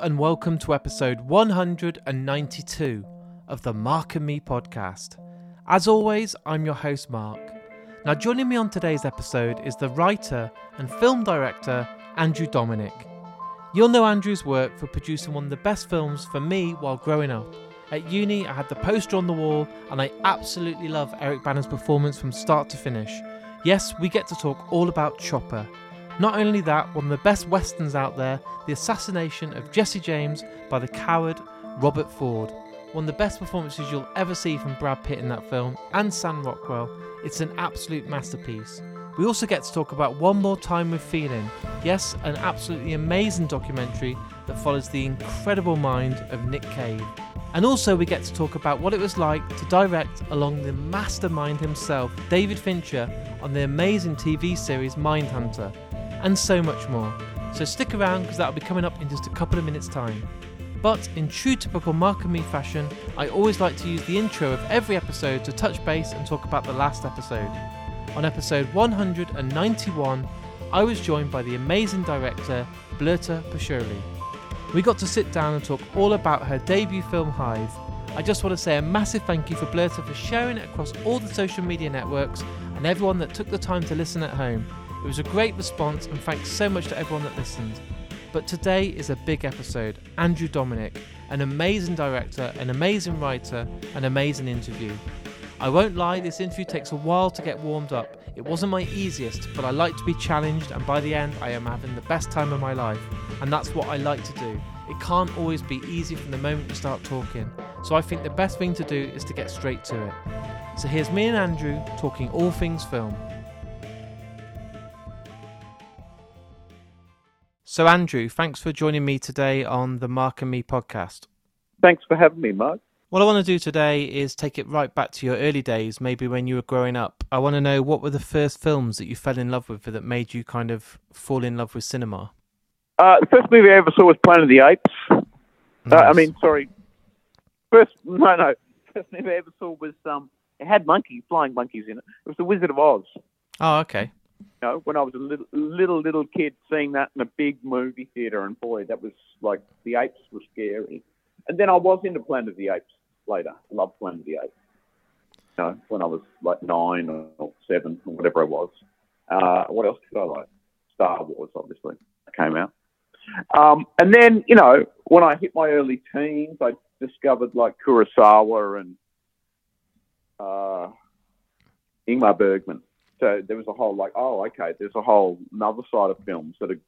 And welcome to episode 192 of the Mark and Me podcast. As always, I'm your host, Mark. Now, joining me on today's episode is the writer and film director, Andrew Dominik. You'll know Andrew's work for producing one of the best films for me while growing up. At uni, I had the poster on the wall, and I absolutely love Eric Bana's performance from start to finish. Yes, we get to talk all about Chopper. Not only that, one of the best westerns out there, the assassination of Jesse James by the coward Robert Ford. One of the best performances you'll ever see from Brad Pitt in that film, and Sam Rockwell. It's an absolute masterpiece. We also get to talk about One More Time with Feeling. Yes, an absolutely amazing documentary that follows the incredible mind of Nick Cave. And also, we get to talk about what it was like to direct along the mastermind himself, David Fincher, on the amazing TV series Mindhunter, and so much more. So stick around because that'll be coming up in just a couple of minutes' time. But in true typical Mark and Me fashion, I always like to use the intro of every episode to touch base and talk about the last episode. On episode 191, I was joined by the amazing director Blerta Basholli. We got to sit down and talk all about her debut film Hive. I just want to say a massive thank you for Blurta for sharing it across all the social media networks and everyone that took the time to listen at home. It was a great response, and thanks so much to everyone that listened. But today is a big episode. Andrew Dominik, an amazing director, an amazing writer, an amazing interview. I won't lie, this interview takes a while to get warmed up. It wasn't my easiest, but I like to be challenged, and by the end, I am having the best time of my life. And that's what I like to do. It can't always be easy from the moment you start talking, so I think the best thing to do is to get straight to it. So here's me and Andrew talking all things film. So, Andrew, thanks for joining me today on the Mark and Me podcast. Thanks for having me, Mark. What I want to do today is take it right back to your early days, maybe when you were growing up. I want to know what were the first films that you fell in love with that made you kind of fall in love with cinema? Uh, the first movie I ever saw was Planet of the Apes. Nice. Uh, I mean, sorry. First, no, no. First movie I ever saw was um, it had monkeys, flying monkeys in it. It was The Wizard of Oz. Oh, okay know, when I was a little, little, little kid, seeing that in a big movie theater, and boy, that was like the apes were scary. And then I was into Planet of the Apes later. I loved Planet of the Apes. You know, when I was like nine or seven or whatever I was. Uh, what else did I like? Star Wars, obviously, came out. Um, and then, you know, when I hit my early teens, I discovered like Kurosawa and uh, Ingmar Bergman so there was a whole like, oh, okay, there's a whole another side of films that are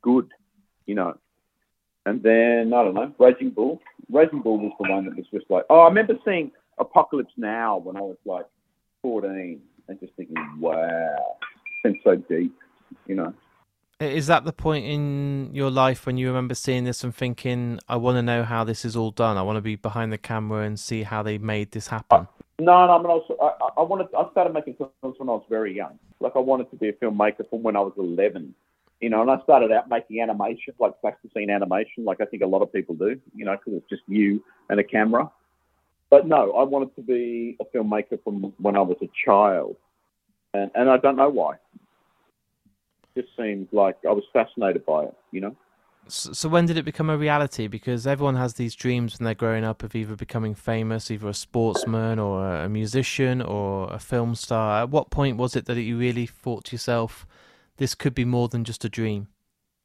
good, you know. And then I don't know, Raging Bull. Raging Bull was the one that was just like, oh, I remember seeing Apocalypse Now when I was like 14, and just thinking, wow, it's so deep, you know. Is that the point in your life when you remember seeing this and thinking, I want to know how this is all done? I want to be behind the camera and see how they made this happen? No, no, I mean, I, was, I, I wanted. I started making films when I was very young. Like I wanted to be a filmmaker from when I was eleven. You know, and I started out making animation, like plasticine animation, like I think a lot of people do. You know, because it's just you and a camera. But no, I wanted to be a filmmaker from when I was a child, and and I don't know why. It just seemed like I was fascinated by it. You know. So, when did it become a reality? Because everyone has these dreams when they're growing up of either becoming famous, either a sportsman or a musician or a film star. At what point was it that you really thought to yourself, this could be more than just a dream?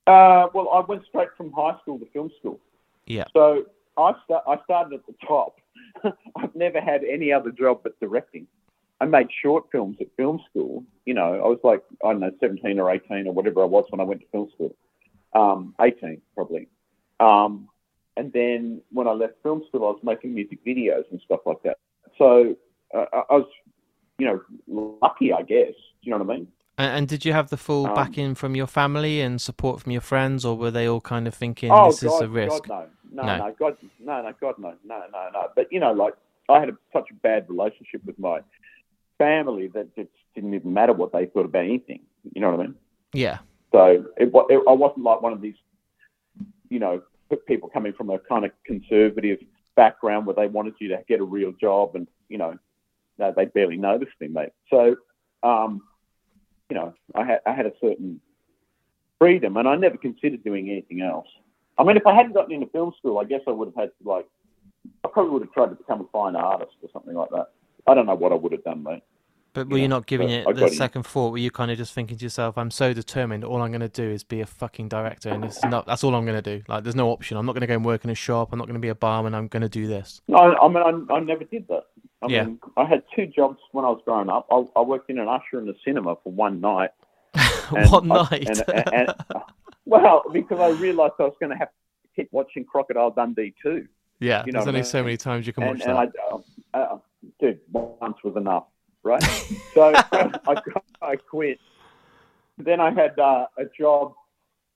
Uh, well, I went straight from high school to film school. Yeah. So I, start, I started at the top. I've never had any other job but directing. I made short films at film school. You know, I was like, I don't know, 17 or 18 or whatever I was when I went to film school um, 18 probably. Um, and then when I left film school, I was making music videos and stuff like that. So uh, I was, you know, lucky, I guess. Do you know what I mean? And, and did you have the full um, backing from your family and support from your friends, or were they all kind of thinking oh, this God, is a risk? God, no. No, no, no, God, no, no, God, no, no, no, no. But you know, like I had a, such a bad relationship with my family that it didn't even matter what they thought about anything. You know what I mean? Yeah. So it, it, I wasn't like one of these, you know, people coming from a kind of conservative background where they wanted you to get a real job and, you know, they barely noticed me, mate. So, um, you know, I had, I had a certain freedom and I never considered doing anything else. I mean, if I hadn't gotten into film school, I guess I would have had to like, I probably would have tried to become a fine artist or something like that. I don't know what I would have done, mate. But were you not giving it the second thought? Were you kind of just thinking to yourself, "I'm so determined. All I'm going to do is be a fucking director, and it's not. That's all I'm going to do. Like, there's no option. I'm not going to go and work in a shop. I'm not going to be a barman. I'm going to do this." No, I, mean, I, I never did that. I Yeah. mean, I had two jobs when I was growing up. I, I worked in an usher in the cinema for one night. What I- night? and- and- and- well, because I realised I was going to have to keep watching Crocodile Dundee too. yeah, you know there's only I so many times you can watch and that. I, uh, uh, dude, once was enough, right? so I, I quit. Then I had uh, a job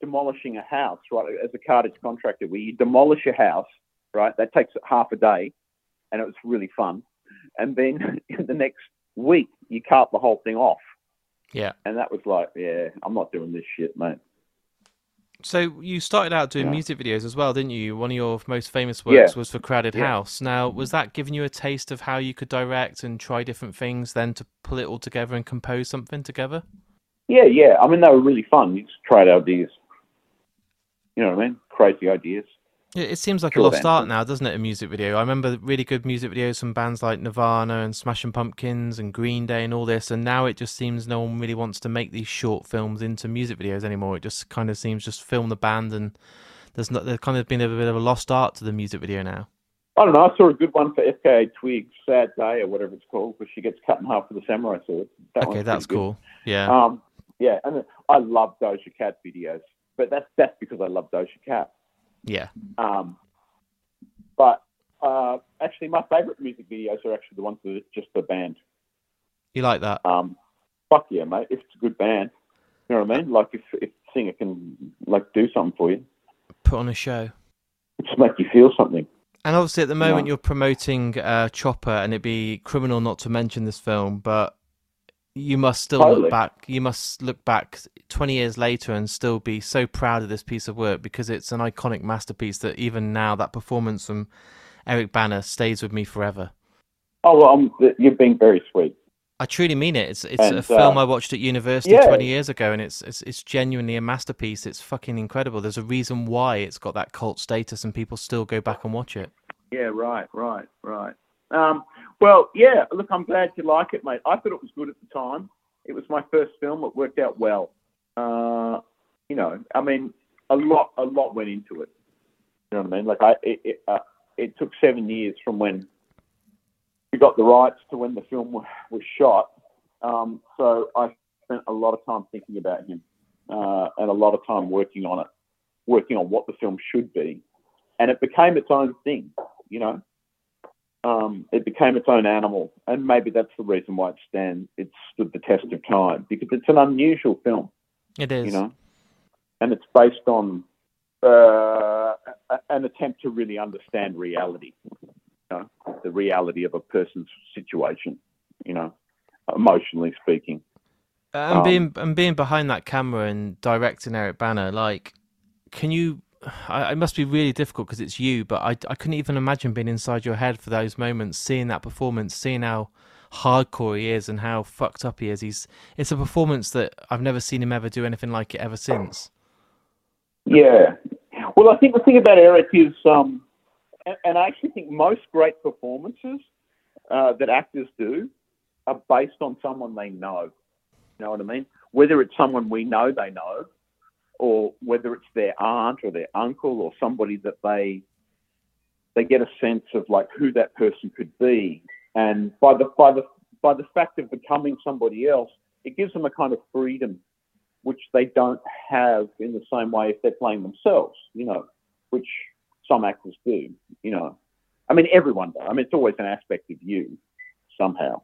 demolishing a house, right, as a cartage contractor, where you demolish a house, right? That takes half a day, and it was really fun. And then in the next week, you cart the whole thing off, yeah. and that was like, yeah, I'm not doing this shit, mate. So you started out doing Yeah. music videos as well, didn't you? One of your most famous Yeah. works was for Crowded Yeah. House. Now, was that giving you a taste of how you could direct and try different things, then to pull it all together and compose something together? Yeah, yeah. I mean, they were really fun. You just tried ideas. You know what I mean? Crazy ideas. It, seems like Sure a lost then. art now, doesn't it? A music video. I remember really good music videos from bands like Nirvana and Smashing Pumpkins and Green Day and all this. And now it just seems no one really wants to make these short films into music videos anymore. It just kind of seems just film the band and there's not there's kind of been a bit of a lost art to the music video now. I don't know. I saw a good one for FKA twigs Sad Day or whatever it's called, where she gets cut in half with a samurai sword. That okay, that's cool. Yeah. Um, yeah, and I love Doja Cat videos, but that's that's because I love Doja Cat. Yeah. Um, but uh, actually, my favourite music videos are actually the ones that are just the band. You like that? Um, fuck yeah, mate! If it's a good band, you know what I mean. Like if if the singer can like do something for you, Put on a show. just make you feel something. And obviously, at the moment, Yeah. you're promoting uh, Chopper, and it'd be criminal not to mention this film, but you must still Totally. look back. You must look back 20 years later and still be so proud of this piece of work because it's an iconic masterpiece that even now, that performance from Eric Bana stays with me forever. Oh well, th- you're being very sweet. I truly mean it. It's it's And, a film uh, I watched at university yeah. 20 years ago, and it's, it's it's genuinely a masterpiece. It's fucking incredible. There's a reason why it's got that cult status, and people still go back and watch it. Yeah, right, right, right. Um, well, yeah. Look, I'm glad you like it, mate. I thought it was good at the time. It was my first film. It worked out well. Uh, you know, I mean, a lot, a lot went into it. You know what I mean? Like, I, it, it, uh, it took seven years from when we got the rights to when the film wa- was shot. Um, so I spent a lot of time thinking about him uh, and a lot of time working on it, working on what the film should be, and it became its own thing. You know, um, it became its own animal, and maybe that's the reason why it stand it stood the test of time because it's an unusual film. It is. You know, and it's based on uh, an attempt to really understand reality. You know, the reality of a person's situation. You know, emotionally speaking. And Um, being and being behind that camera and directing Eric Bana, like, can you? I, it must be really difficult because it's you, but I, I couldn't even imagine being inside your head for those moments, seeing that performance, seeing how hardcore he is and how fucked up he is. He's it's a performance that I've never seen him ever do anything like it ever since. Yeah. Well, I think the thing about Eric is, um, and, and I actually think most great performances uh, that actors do are based on someone they know. You know what I mean? Whether it's someone we know they know, or whether it's their aunt or their uncle or somebody that they they get a sense of like who that person could be, and by the by the by the fact of becoming somebody else, it gives them a kind of freedom which they don't have in the same way if they're playing themselves, you know, which some actors do, you know. I mean, everyone does. I mean, it's always an aspect of you somehow.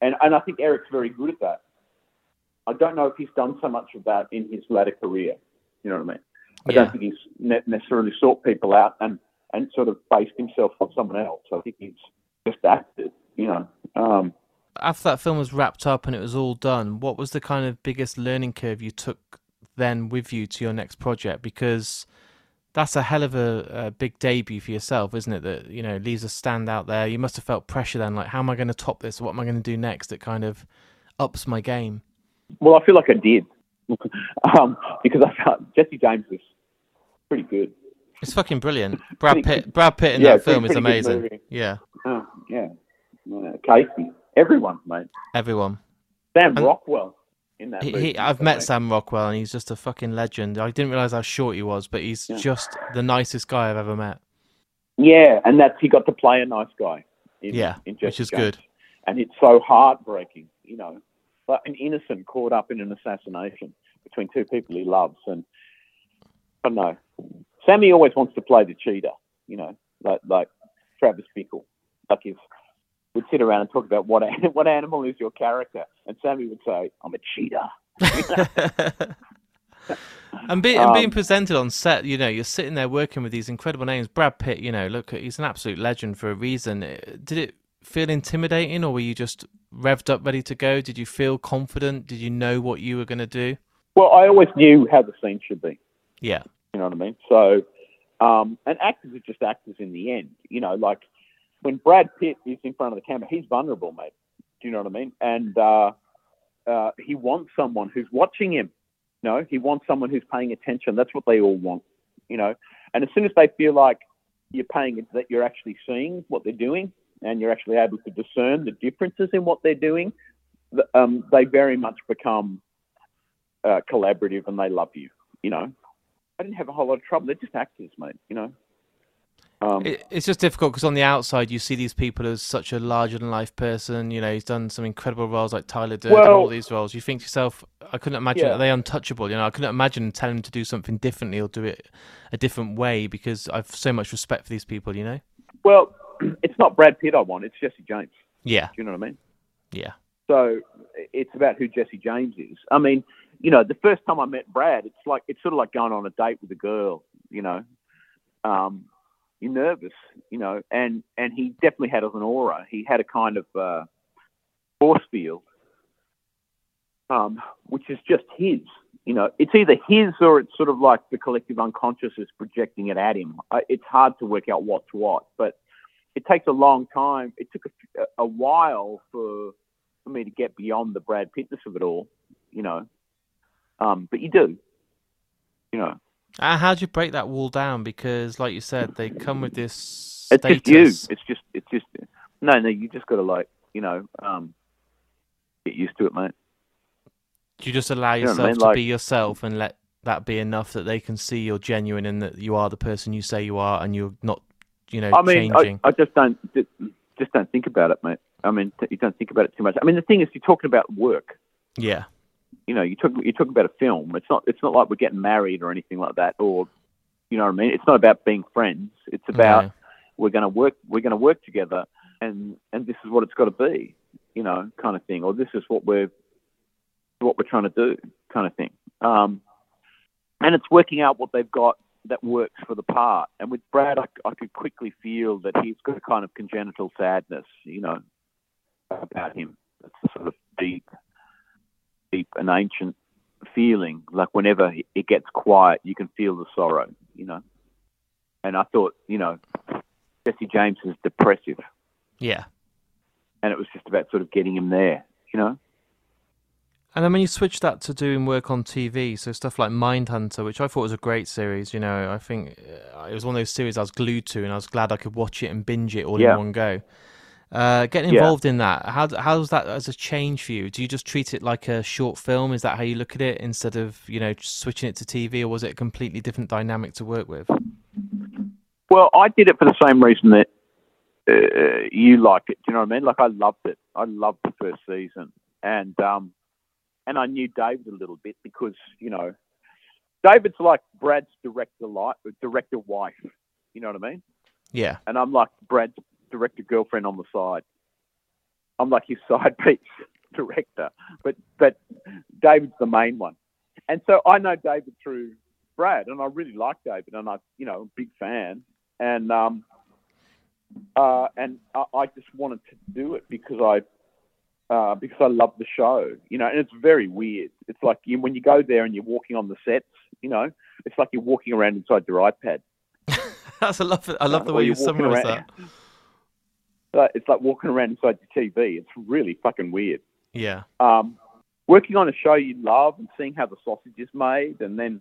And, and I think Eric's very good at that. I don't know if he's done so much of that in his latter career. You know what I mean? I Yeah. don't think he's ne- necessarily sought people out and, and sort of based himself on someone else. I think he's just acted, you know. Um, After that film was wrapped up and it was all done, what was the kind of biggest learning curve you took then with you to your next project? Because that's a hell of a, a big debut for yourself, isn't it? That you know leaves a stand out there. You must have felt pressure then, like how am I going to top this? What am I going to do next? That kind of ups my game. Well, I feel like I did um, because I felt Jesse James was Pretty good. It's fucking brilliant. Brad Pretty Pitt. Brad Pitt in Yeah, that film is amazing. Yeah, Oh, yeah. yeah. Casey. Everyone, mate. everyone. Sam And- Rockwell in that He, he, I've met Sam Rockwell, and he's just a fucking legend. I didn't realize how short he was, but he's Yeah. just the nicest guy I've ever met. Yeah, and that's he got to play a nice guy. In, Yeah, in which is James. good. And it's so heartbreaking, like an innocent caught up in an assassination between two people he loves, and I don't know. Sammy always wants to play the cheater, you know, like like Travis Bickle. Like if we'd sit around and talk about what what animal is your character, and Sammy would say, "I'm a cheater." and, be, and being Um, presented on set, you know, you're sitting there working with these incredible names. Brad Pitt, you know, look, he's an absolute legend for a reason. Did it feel intimidating, or were you just revved up, ready to go? Did you feel confident? Did you know what you were going to do? Well, I always knew how the scene should be. Yeah, You know what I mean? So, um, and actors are just actors in the end. You know, like when Brad Pitt is in front of the camera, he's vulnerable, mate. Do you know what I mean? And uh, uh, he wants someone who's watching him. You know, he wants someone who's paying attention. That's what they all want. You know, and as soon as they feel like you're paying that you're actually seeing what they're doing and you're actually able to discern the differences in what they're doing, um, they very much become uh, collaborative and they love you. You know, I didn't have a whole lot of trouble. They're just actors, mate. You know. Um, it, it's just difficult because on the outside you see these people as such a larger than life person. You know, he's done some incredible roles like Tyler Durden, Well- all these roles. You think to yourself, I couldn't imagine Yeah. are they untouchable. You know, I couldn't imagine telling him to do something differently or do it a different way because I've so much respect for these people. You know. well, it's not Brad Pitt I want. It's Jesse James. Yeah, Do you know what I mean? yeah, So it's about who Jesse James is. I mean, you know, the first time I met Brad, it's like it's sort of like going on a date with a girl. You know, um, you're nervous. You know, and and he definitely had an aura. He had a kind of uh, force field, um, which is just his. You know, it's either his or it's sort of like the collective unconscious is projecting it at him. It's hard to work out what's what, but it takes a long time. It took a, a while for for me to get beyond the Brad Pittness of it all, you know. Um, but you do, you know. Uh, how do you break that wall down? Because, like you said, they come with this It's status. just you. It's just it's just no, no. You just got to like you know um, get used to it, mate. You just allow You know I yourself mean? to Like- be yourself and let that be enough that they can see you're genuine and that you are the person you say you are and you're not, you know, I mean, changing. I, I just don't just don't think about it, mate. I mean, you don't think about it too much. I mean, the thing is, you're talking about work. yeah, You know, you talk you talk about a film. It's not it's not like we're getting married or anything like that, or you know what I mean. It's not about being friends. It's about No. we're going to work we're going to work together and and this is what it's got to be you know kind of thing or this is what we're what we're trying to do kind of thing um, and it's working out what they've got that works for the part. And with brad I, I could quickly feel that he's got a kind of congenital sadness you know about him. It's a sort of deep deep and ancient feeling. Like whenever it gets quiet you can feel the sorrow you know. And i thought you know Jesse James is depressive, yeah. and it was just about sort of getting him there, you know. And then when you switch that to doing work on TV, so stuff like Mindhunter, which I thought was a great series, you know, I think uh, it was one of those series I was glued to, and I was glad I could watch it and binge it all Yeah. in one go. Uh, getting Yeah. involved in that, how how's that as a change for you? Do you just treat it like a short film? Is that how you look at it instead of you know switching it to TV, or was it a completely different dynamic to work with? Well, I did it for the same reason that uh, you like it. Do you know what I mean? Like I loved it. I loved the first season, and um, and I knew David a little bit because you know, David's like Brad's director life, director wife. You know what I mean? Yeah, And I'm like Brad's director girlfriend on the side. I'm like his side piece director, but but David's the main one. And so I know David through Brad, and I really like David, and I you know big fan, and um, uh, and I, I just wanted to do it because I. Uh, because I love the show, you know, and it's very weird. It's like you, when you go there and you're walking on the sets, you know, it's like you're walking around inside your iPad. that's I love it. I love the way you you're walking summarize around- that. Uh, it's like walking around inside your TV. It's really fucking weird. Yeah, Um, working on a show you love and seeing how the sausage is made, and then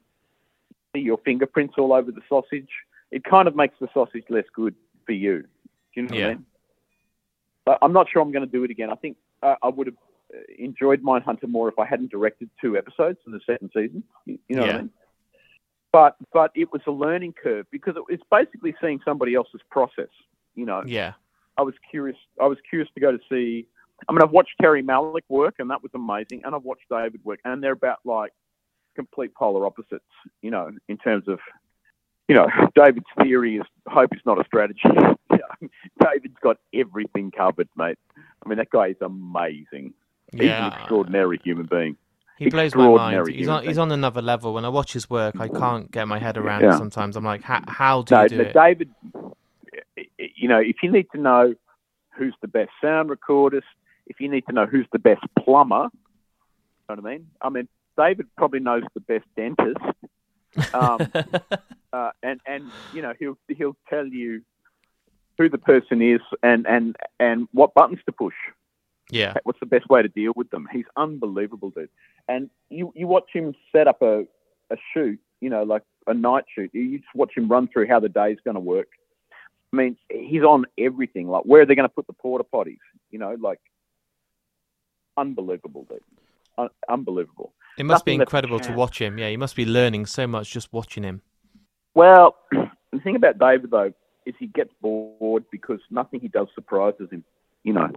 see your fingerprints all over the sausage, it kind of makes the sausage less good for you. Do you know what Yeah. I mean? But I'm not sure I'm going to do it again. I think uh, I would have uh, enjoyed Mindhunter more if I hadn't directed two episodes in the second season. You, you know what I mean? But but it was a learning curve because it, it's basically seeing somebody else's process. You know, Yeah. I was curious. I was curious to go to see. I mean, I've watched Terry Malick work, and that was amazing. And I've watched David work, and they're about like complete polar opposites. You know, in terms of, you know, David's theory is hope is not a strategy. David's got everything covered, mate. I mean, that guy is amazing. He's an Yeah. extraordinary human being. He blows my mind. He's on, he's on another level. When I watch his work, I can't get my head around Yeah. it sometimes. I'm like, how, how do No, you do but it? David, you know, if you need to know who's the best sound recordist, if you need to know who's the best plumber, you know what I mean? I mean, David probably knows the best dentist, um, uh, and and you know he'll he'll tell you who the person is and and and what buttons to push. yeah. What's the best way to deal with them? He's unbelievable, dude. And you you watch him set up a a shoot, you know, like a night shoot. You just watch him run through how the day's going to work. I mean, he's on everything. Like, where are they going to put the porta potties? You know, like unbelievable, dude. Un- unbelievable. It must be nothing that incredible to watch him. Yeah, you must be learning so much just watching him. Well, the thing about David though is he gets bored because nothing he does surprises him. You know,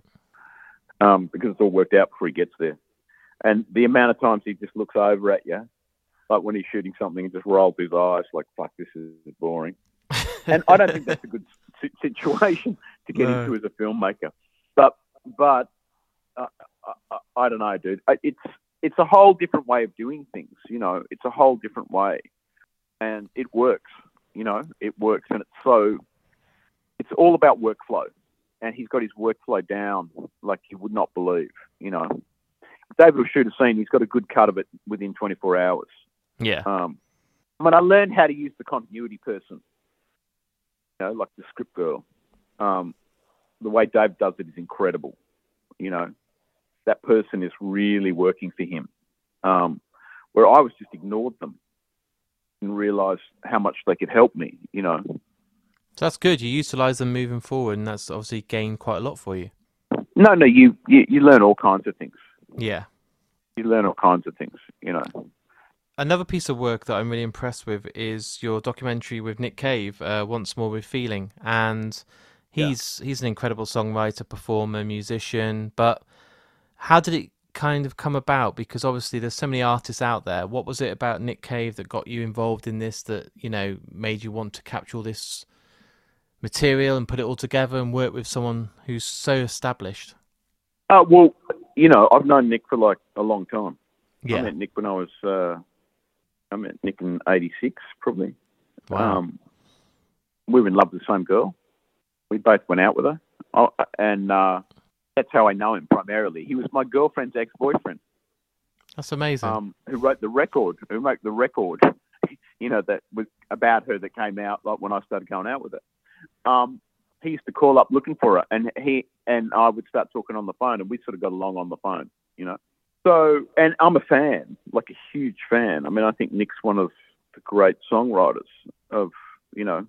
um, because it's all worked out before he gets there. And the amount of times he just looks over at you, like when he's shooting something, and just rolls his eyes, like "fuck, this is boring." And I don't think that's a good situation to get No. into as a filmmaker. But but uh, I, I, I don't know, dude. It's it's a whole different way of doing things. You know, it's a whole different way, and it works. You know, it works, and it's so. It's all about workflow, and he's got his workflow down like you would not believe. You know, David will shoot a scene. He's got a good cut of it within 24 hours. Yeah. Um, I mean, I learned how to use the continuity person, you know, like the script girl. Um, the way Dave does it is incredible. You know, that person is really working for him. Um, where I was just ignored them and realised how much they could help me. You know, So that's good. You utilize them moving forward, and that's obviously gained quite a lot for you. no, no, you you, you learn all kinds of things. Yeah. You learn all kinds of things. You know. Another piece of work that I'm really impressed with is your documentary with Nick Cave, uh, Once More with Feeling, and he's he's an incredible songwriter, performer, musician. But how did it kind of come about? Because obviously there's so many artists out there. What was it about Nick Cave that got you involved in this? That you know made you want to capture all this material and put it all together and work with someone who's so established? Uh, well, you know, I've known Nick for like a long time. I met Nick when I was, uh, I met Nick in '86, probably. Wow. Um, we were in love with the same girl. We both went out with her, oh, and uh, that's how I know him primarily. He was my girlfriend's ex-boyfriend, That's amazing. um, who wrote the record, who wrote the record, you know, that was about her that came out like when I started going out with her. Um, he used to call up looking for her, and he and I would start talking on the phone, and we sort of got along on the phone, you know. So, and I'm a fan, like a huge fan. I mean, I think Nick's one of the great songwriters of, you know,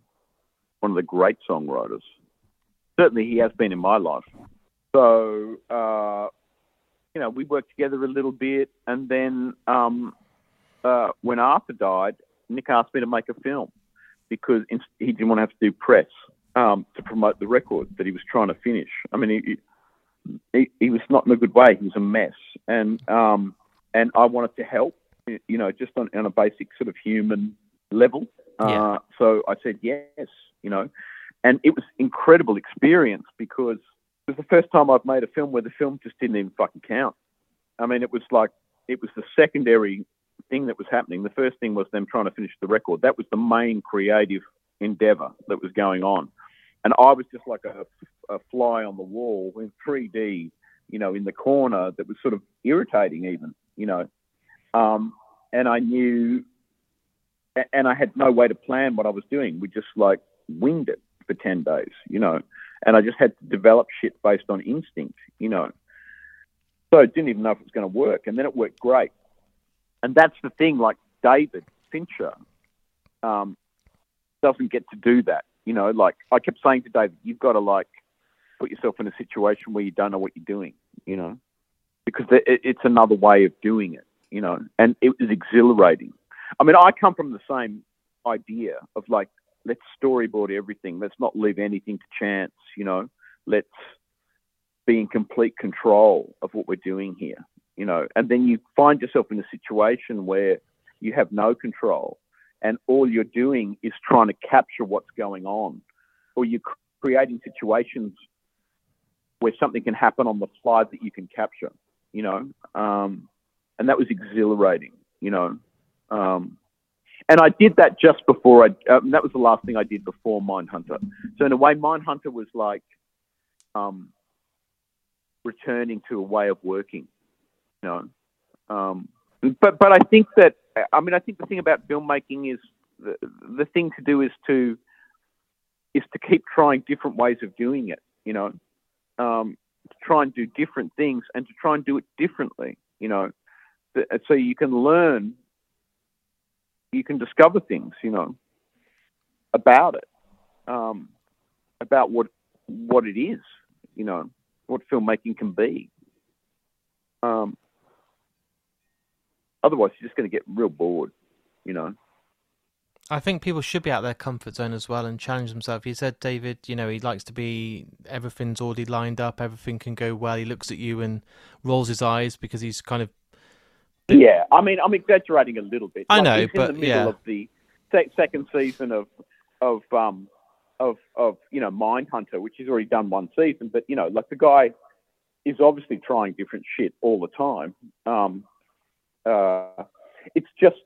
one of the great songwriters. Certainly, he has been in my life. So, uh, you know, we worked together a little bit, and then um, uh, when Arthur died, Nick asked me to make a film because he didn't want to have to do press um, to promote the record that he was trying to finish. I mean, he, he, he was not in a good way. He was a mess, and um, and I wanted to help, you know, just on, on a basic sort of human level. Yeah. Uh, so I said yes, you know, and it was incredible experience because it was the first time I've made a film where the film just didn't even fucking count. I mean, it was like it was the secondary thing that was happening. The first thing was them trying to finish the record. That was the main creative endeavor that was going on. And I was just like a, a fly on the wall in 3D, you know, in the corner that was sort of irritating, even, you know. Um, and I knew, and I had no way to plan what I was doing. We just like winged it for 10 days, you know. And I just had to develop shit based on instinct, you know. So I didn't even know if it was going to work. And then it worked great. And that's the thing, like David Fincher, um, doesn't get to do that. You know, like I kept saying to David, you've got to like put yourself in a situation where you don't know what you're doing. You know, because it's another way of doing it. You know, and it was exhilarating. I mean, I come from the same idea of like let's storyboard everything. Let's not leave anything to chance. You know, let's be in complete control of what we're doing here. You know, and then you find yourself in a situation where you have no control, and all you're doing is trying to capture what's going on, or you're creating situations where something can happen on the fly that you can capture. You know, um, and that was exhilarating. You know. Um, and I did that just before I. Um, that was the last thing I did before Mindhunter. So in a way, Mindhunter was like um, returning to a way of working. You know, um, but but I think that I mean I think the thing about filmmaking is the the thing to do is to is to keep trying different ways of doing it. You know, um, to try and do different things and to try and do it differently. You know, so you can learn you can discover things, you know, about it, um, about what what it is, you know, what filmmaking can be. Um, otherwise, you're just going to get real bored, you know. I think people should be out their comfort zone as well and challenge themselves. You said David, you know, he likes to be everything's already lined up, everything can go well. He looks at you and rolls his eyes because he's kind of yeah, I mean, I'm exaggerating a little bit. I know, he's but in the middle yeah. of the se- second season of of um of of you know Mindhunter, which he's already done one season. But you know, like the guy is obviously trying different shit all the time. Um, uh, it's just,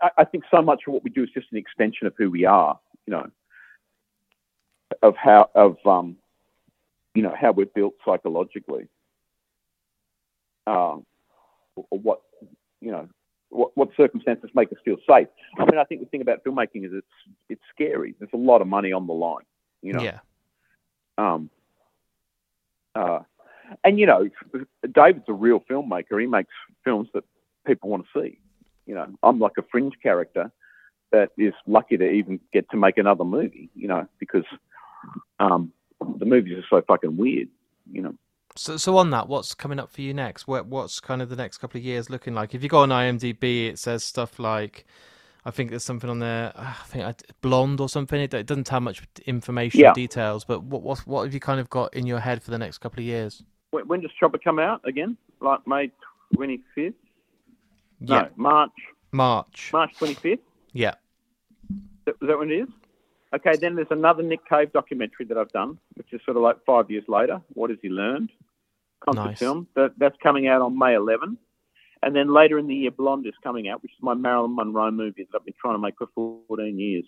I, I think so much of what we do is just an extension of who we are. You know, of how of um, you know how we're built psychologically. Um, or what you know, what, what circumstances make us feel safe. I mean, I think the thing about filmmaking is it's it's scary. There's a lot of money on the line. You know. Yeah. Um. Uh, and you know, David's a real filmmaker. He makes films that people want to see. You know, I'm like a fringe character that is lucky to even get to make another movie. You know, because um, the movies are so fucking weird. You know. So, so on that, what's coming up for you next? What, what's kind of the next couple of years looking like? If you go on IMDb, it says stuff like, I think there's something on there. I think blonde or something. It, it doesn't have much information Yeah. details. But what, what, what have you kind of got in your head for the next couple of years? When, when does Chopper come out again? Like May 25th? No, Yeah, March March. March 25th. Yeah, Is that, what it is? Okay, then there's another Nick Cave documentary that I've done, which is sort of like five years later. What has he learned? Concept Nice. film. That, that's coming out on May 11. And then later in the year, Blonde is coming out, which is my Marilyn Monroe movie that I've been trying to make for 14 years.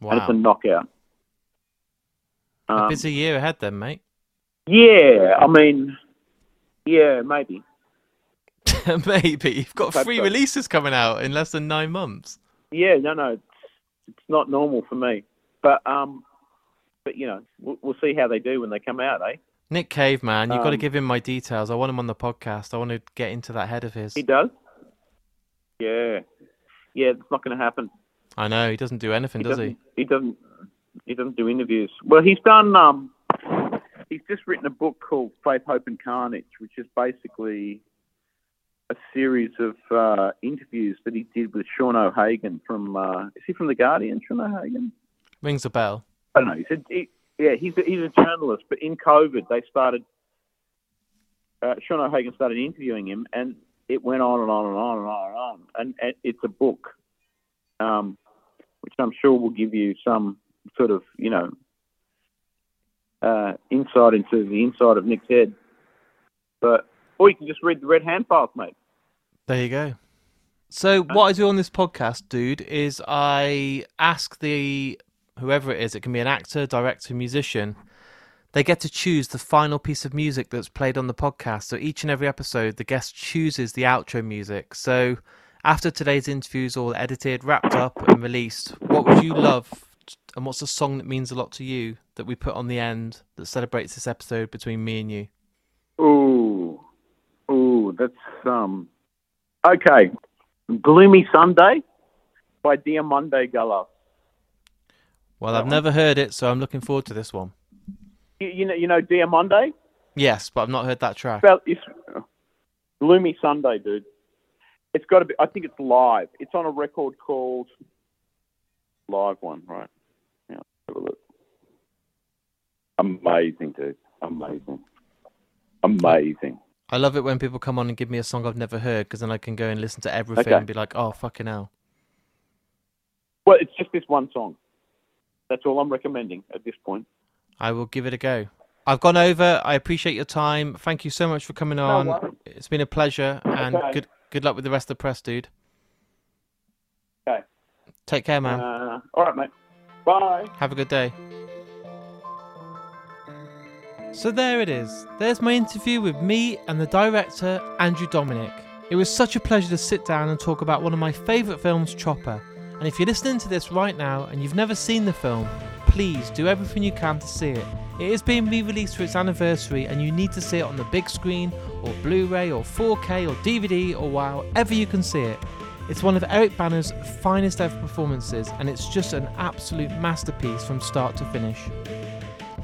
Wow. And it's a knockout. A Um, busy year ahead then, mate. yeah, I mean, yeah, maybe. Maybe you've got Hope three so. releases coming out in less than nine months. Yeah, no, no, it's, it's not normal for me. But um, but you know, we'll, we'll see how they do when they come out, eh? Nick Cave, man, you've got to Um, give him my details. I want him on the podcast. I want to get into that head of his. He does. Yeah, yeah, it's not going to happen. I know he doesn't do anything, does doesn't, he? He doesn't. He doesn't do interviews. Well, he's done. Um, he's just written a book called Faith, Hope, and Carnage, which is basically a series of uh, interviews that he did with Sean O'Hagan from. Uh, is he from the Guardian? Sean O'Hagan. Rings a bell. I don't know. He's a, he, yeah, he's a, he's a journalist, but in COVID they started. Uh, Sean O'Hagan started interviewing him, and it went on and on and on and on and on. And, and it's a book, um, which I'm sure will give you some sort of you know uh, insight into the inside of Nick's head. But or you can just read the Red Hand Files, mate. There you go. So what I do on this podcast, dude, is I ask the whoever it is, it can be an actor, director, musician, they get to choose the final piece of music that's played on the podcast. So each and every episode, the guest chooses the outro music. So after today's interview is all edited, wrapped up, and released, what would you love? And what's a song that means a lot to you that we put on the end that celebrates this episode between me and you? Ooh, ooh, that's um. Okay, Gloomy Sunday by Diamanda Galas. Well, I've never heard it, so I'm looking forward to this one. You, you know, you know, Dear Monday. Yes, but I've not heard that track. Well, it's Gloomy Sunday, dude. It's got to be. I think it's live. It's on a record called Live One, right? Yeah, have a look. Amazing, dude. Amazing. Amazing. I love it when people come on and give me a song I've never heard because then I can go and listen to everything Okay. and be like, oh, fucking hell. Well, it's just this one song. That's all I'm recommending at this point. I will give it a go. I've gone over. I appreciate your time. Thank you so much for coming on. worries. it's been a pleasure, and Okay. good good luck with the rest of the press, dude. Okay. Take care, man. Uh, all right, mate. Bye. Have a good day. So there it is. There's my interview with me and the director, Andrew Dominik. It was such a pleasure to sit down and talk about one of my favourite films, Chopper. And if you're listening to this right now and you've never seen the film, please do everything you can to see it. It is being re released for its anniversary, and you need to see it on the big screen, or Blu ray, or 4K, or DVD, or however you can see it. It's one of Eric Bana's finest ever performances, and it's just an absolute masterpiece from start to finish.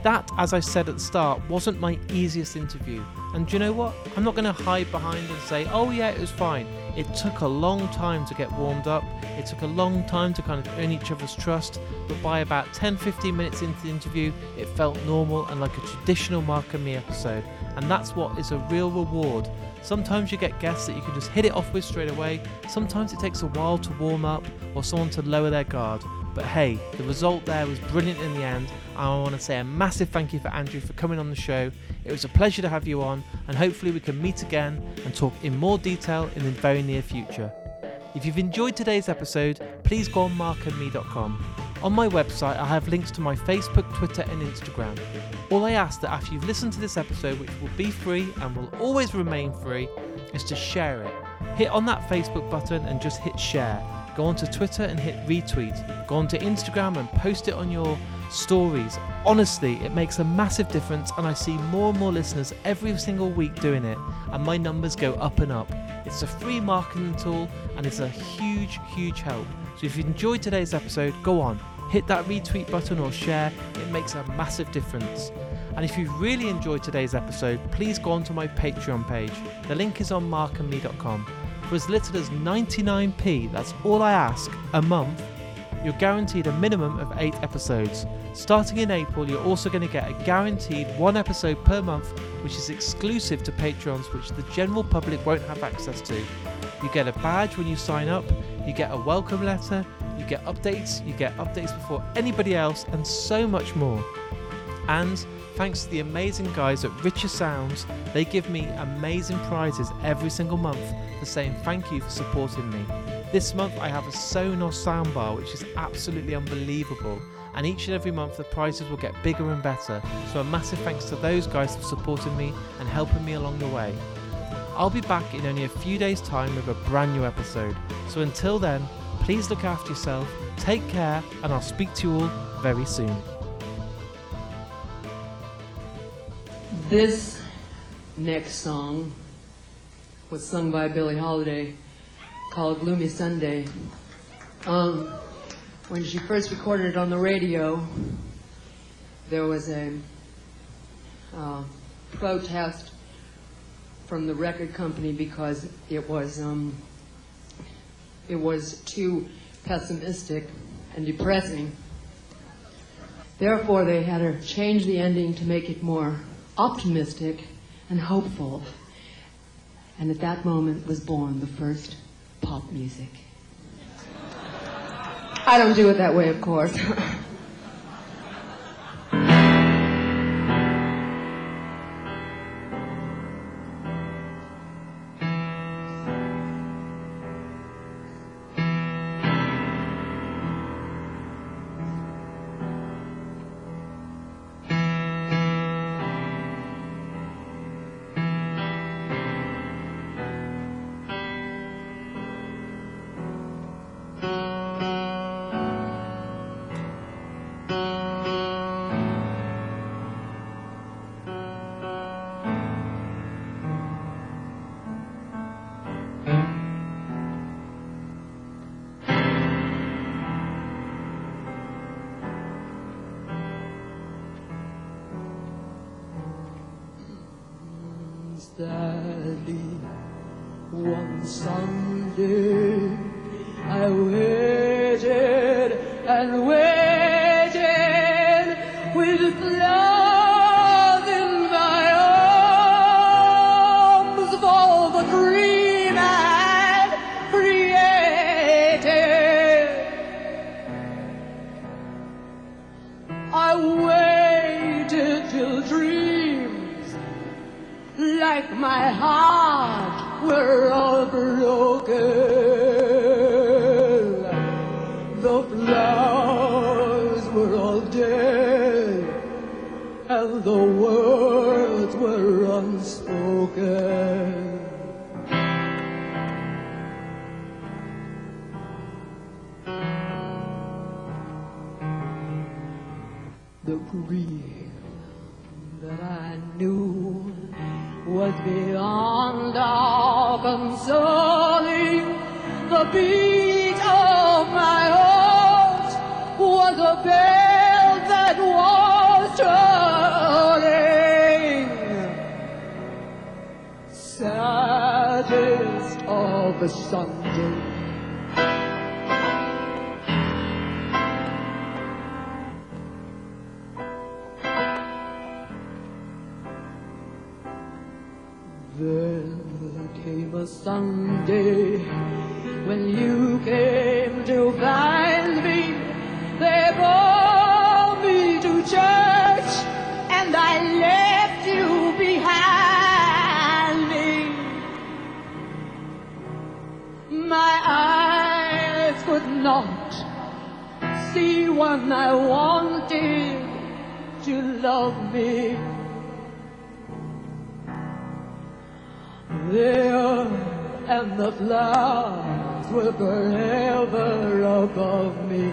That, as I said at the start, wasn't my easiest interview. And do you know what? I'm not going to hide behind and say, oh yeah, it was fine. It took a long time to get warmed up, it took a long time to kind of earn each other's trust, but by about 10 15 minutes into the interview, it felt normal and like a traditional Mark and Me episode. And that's what is a real reward. Sometimes you get guests that you can just hit it off with straight away, sometimes it takes a while to warm up or someone to lower their guard. But hey, the result there was brilliant in the end. And I want to say a massive thank you for Andrew for coming on the show. It was a pleasure to have you on, and hopefully we can meet again and talk in more detail in the very near future. If you've enjoyed today's episode, please go on markandme.com. On my website, I have links to my Facebook, Twitter, and Instagram. All I ask that after you've listened to this episode, which will be free and will always remain free, is to share it. Hit on that Facebook button and just hit share. Go onto Twitter and hit retweet. Go onto Instagram and post it on your stories. Honestly, it makes a massive difference, and I see more and more listeners every single week doing it, and my numbers go up and up. It's a free marketing tool and it's a huge, huge help. So if you enjoyed today's episode, go on, hit that retweet button or share, it makes a massive difference. And if you've really enjoyed today's episode, please go onto my Patreon page. The link is on markandme.com. For as little as 99p, that's all I ask, a month, you're guaranteed a minimum of 8 episodes. Starting in April, you're also going to get a guaranteed one episode per month, which is exclusive to Patreons, which the general public won't have access to. You get a badge when you sign up, you get a welcome letter, you get updates, you get updates before anybody else, and so much more. And thanks to the amazing guys at Richer Sounds, they give me amazing prizes every single month for saying thank you for supporting me. This month I have a Sonos soundbar, which is absolutely unbelievable. And each and every month the prizes will get bigger and better. So a massive thanks to those guys for supporting me and helping me along the way. I'll be back in only a few days' time with a brand new episode. So until then, please look after yourself, take care, and I'll speak to you all very soon. This next song was sung by Billie Holiday called Gloomy Sunday. Um, when she first recorded it on the radio, there was a uh, protest from the record company because it was um, it was too pessimistic and depressing. Therefore, they had her change the ending to make it more optimistic and hopeful. And at that moment was born the first pop music. I don't do it that way, of course. Sunday I waited and waited beat of my heart was a bell that was tolling. Saddest of the Sunday. Me. There and the flowers were forever above me.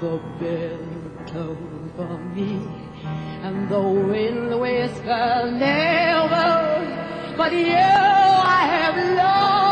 The bell tolled for me, and the wind whispered never. But you I have loved,